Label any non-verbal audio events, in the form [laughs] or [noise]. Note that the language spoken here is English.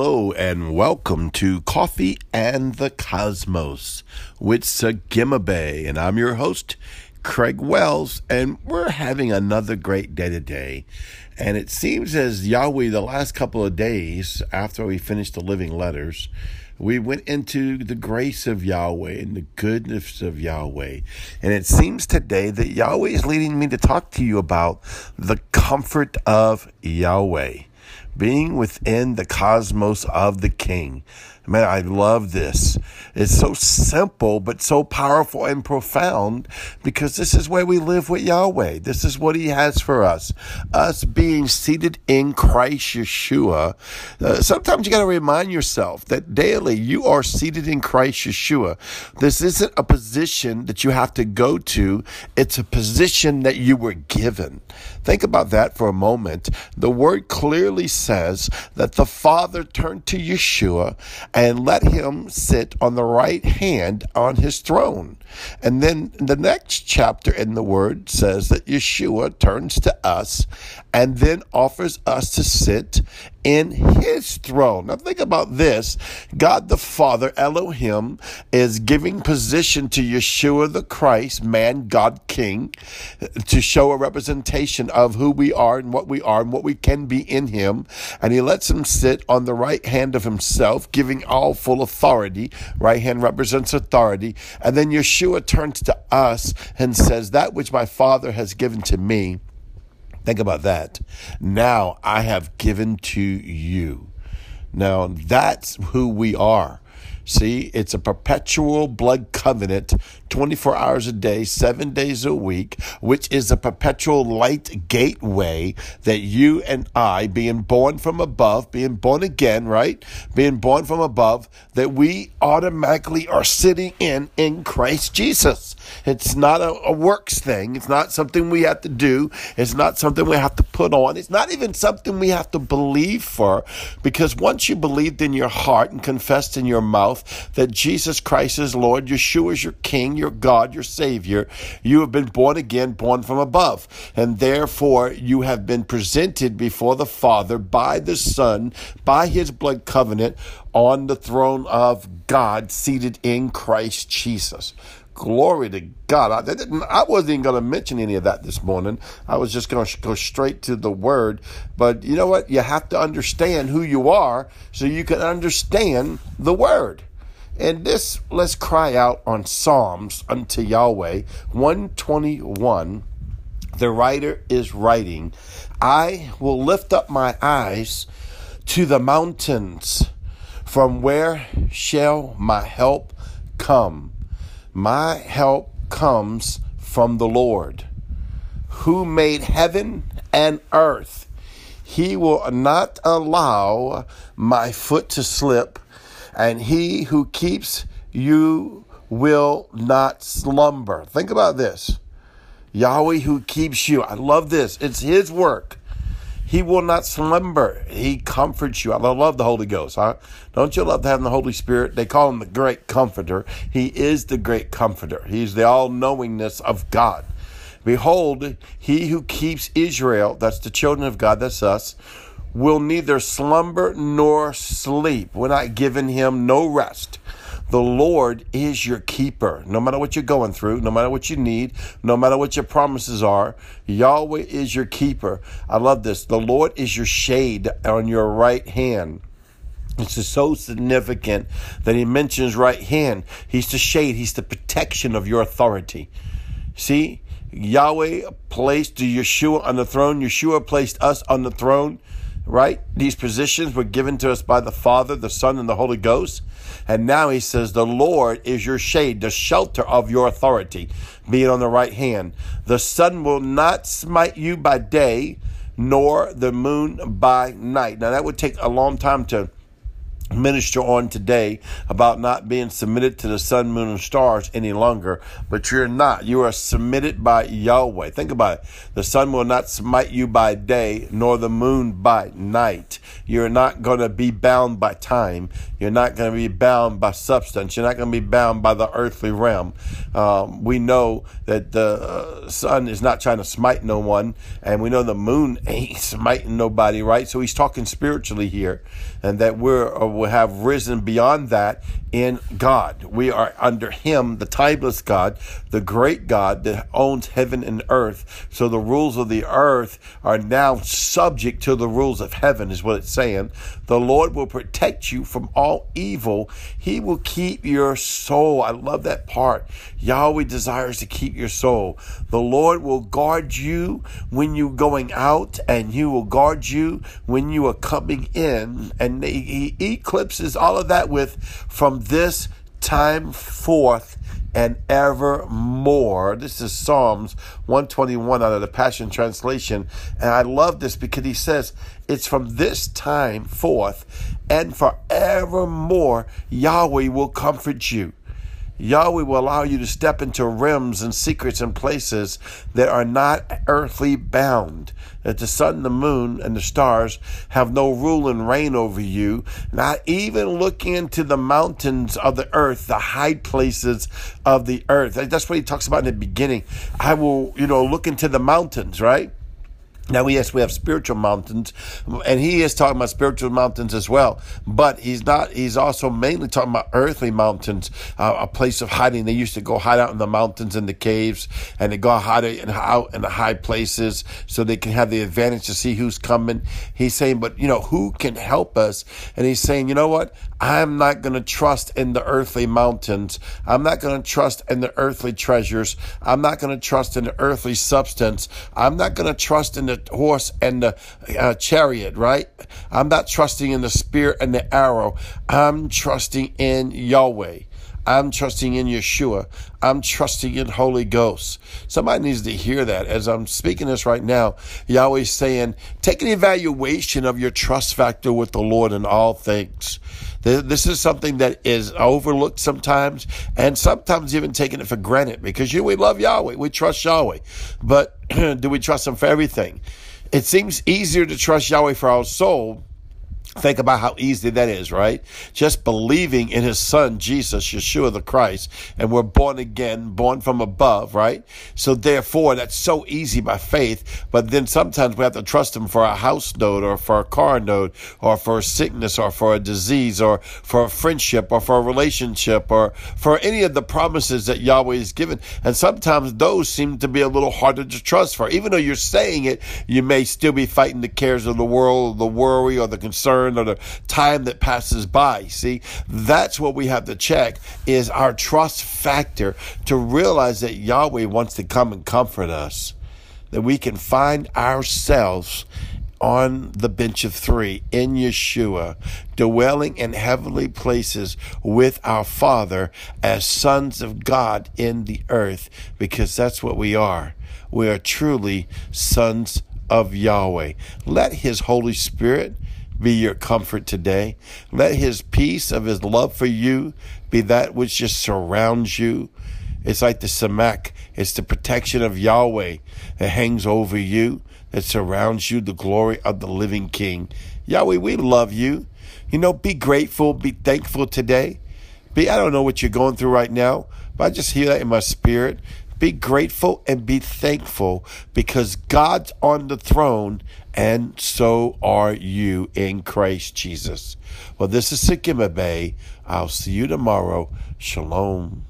and welcome to Coffee and the Cosmos with Sagimabe. And I'm your host, Craig Wells, and we're having another great day today. And it seems as Yahweh, the last couple of days after we finished the living letters, we went into the grace of Yahweh and the goodness of Yahweh. And it seems today that Yahweh is leading me to talk to you about the comfort of Yahweh being within the cosmos of the King. Man, I love this. It's so simple, but so powerful and profound because this is where we live with Yahweh. This is what He has for us. Us being seated in Christ Yeshua. Uh, sometimes you got to remind yourself that daily you are seated in Christ Yeshua. This isn't a position that you have to go to, it's a position that you were given. Think about that for a moment. The word clearly says that the Father turned to Yeshua and let him sit on the right hand on his throne. And then the next chapter in the word says that Yeshua turns to us and then offers us to sit in his throne. Now think about this. God the Father, Elohim, is giving position to Yeshua the Christ, man, God, King, to show a representation of who we are and what we are and what we can be in him. And he lets him sit on the right hand of himself, giving all full authority. Right hand represents authority. And then Yeshua turns to us and says, That which my Father has given to me Think about that. Now I have given to you. Now that's who we are. See, it's a perpetual blood covenant, 24 hours a day, seven days a week, which is a perpetual light gateway that you and I, being born from above, being born again, right? Being born from above, that we automatically are sitting in in Christ Jesus. It's not a, a works thing. It's not something we have to do. It's not something we have to put on. It's not even something we have to believe for because once you believed in your heart and confessed in your mouth, that Jesus Christ is Lord, Yeshua is your King, your God, your Savior. You have been born again, born from above. And therefore, you have been presented before the Father by the Son, by his blood covenant, on the throne of God, seated in Christ Jesus. Glory to God. I, I wasn't even going to mention any of that this morning. I was just going to go straight to the word. But you know what? You have to understand who you are so you can understand the word. And this, let's cry out on Psalms unto Yahweh 121. The writer is writing, I will lift up my eyes to the mountains. From where shall my help come? My help comes from the Lord, who made heaven and earth. He will not allow my foot to slip, and he who keeps you will not slumber. Think about this. Yahweh who keeps you. I love this. It's his work. He will not slumber. He comforts you. I love the Holy Ghost. Huh? Don't you love having the Holy Spirit? They call him the great comforter. He is the great comforter. He's the all knowingness of God. Behold, he who keeps Israel, that's the children of God, that's us, will neither slumber nor sleep. We're not giving him no rest. The Lord is your keeper. No matter what you're going through, no matter what you need, no matter what your promises are, Yahweh is your keeper. I love this. The Lord is your shade on your right hand. This is so significant that he mentions right hand. He's the shade, he's the protection of your authority. See, Yahweh placed Yeshua on the throne, Yeshua placed us on the throne right? These positions were given to us by the Father, the Son, and the Holy Ghost. And now he says, The Lord is your shade, the shelter of your authority, being on the right hand. The sun will not smite you by day, nor the moon by night. Now, that would take a long time to minister on today about not being submitted to the sun, moon, and stars any longer, but you're not. You are submitted by Yahweh. Think about it. The sun will not smite you by day, nor the moon by night. You're not going to be bound by time. You're not going to be bound by substance. You're not going to be bound by the earthly realm. Um, we know that the uh, sun is not trying to smite no one, and we know the moon [laughs] ain't smiting nobody, right? So he's talking spiritually here, and that we're will have risen beyond that in God. We are under Him, the timeless God, the great God that owns heaven and earth. So the rules of the earth are now subject to the rules of heaven, is what it's saying. The Lord will protect you from all evil. He will keep your soul. I love that part. Yahweh desires to keep your soul. The Lord will guard you when you're going out, and He will guard you when you are coming in. And He eclipses all of that with from this time forth and evermore. This is Psalms 121 out of the Passion Translation. And I love this because he says, It's from this time forth and forevermore, Yahweh will comfort you. Yahweh will allow you to step into realms and secrets and places that are not earthly bound. That the sun, the moon, and the stars have no rule and reign over you. Not even looking into the mountains of the earth, the high places of the earth. That's what he talks about in the beginning. I will, you know, look into the mountains, right? Now, yes, we have spiritual mountains, and he is talking about spiritual mountains as well. But he's not. He's also mainly talking about earthly mountains, uh, a place of hiding. They used to go hide out in the mountains and the caves, and they go hide out in the high places so they can have the advantage to see who's coming. He's saying, but you know, who can help us? And he's saying, you know what? I'm not going to trust in the earthly mountains. I'm not going to trust in the earthly treasures. I'm not going to trust in the earthly substance. I'm not going to trust in the horse and the uh, chariot, right? I'm not trusting in the spear and the arrow. I'm trusting in Yahweh. I'm trusting in Yeshua. I'm trusting in Holy Ghost. Somebody needs to hear that. As I'm speaking this right now, Yahweh's saying, take an evaluation of your trust factor with the Lord in all things. This is something that is overlooked sometimes, and sometimes even taken it for granted because you, we love Yahweh. We trust Yahweh. But [clears throat] do we trust Him for everything? It seems easier to trust Yahweh for our soul Think about how easy that is, right? Just believing in his son, Jesus, Yeshua the Christ, and we're born again, born from above, right? So therefore, that's so easy by faith. But then sometimes we have to trust him for a house note or for a car note or for a sickness or for a disease or for a friendship or for a relationship or for any of the promises that Yahweh has given. And sometimes those seem to be a little harder to trust for. Even though you're saying it, you may still be fighting the cares of the world, the worry or the concern or the time that passes by. See, that's what we have to check is our trust factor to realize that Yahweh wants to come and comfort us, that we can find ourselves on the bench of three in Yeshua, dwelling in heavenly places with our Father as sons of God in the earth, because that's what we are. We are truly sons of Yahweh. Let His Holy Spirit be your comfort today. Let his peace of his love for you be that which just surrounds you. It's like the Samak, it's the protection of Yahweh that hangs over you, that surrounds you, the glory of the living King. Yahweh, we love you. You know, be grateful, be thankful today. Be, I don't know what you're going through right now, but I just hear that in my spirit. Be grateful and be thankful because God's on the throne and so are you in Christ Jesus. Well, this is Sikima Bay. I'll see you tomorrow. Shalom.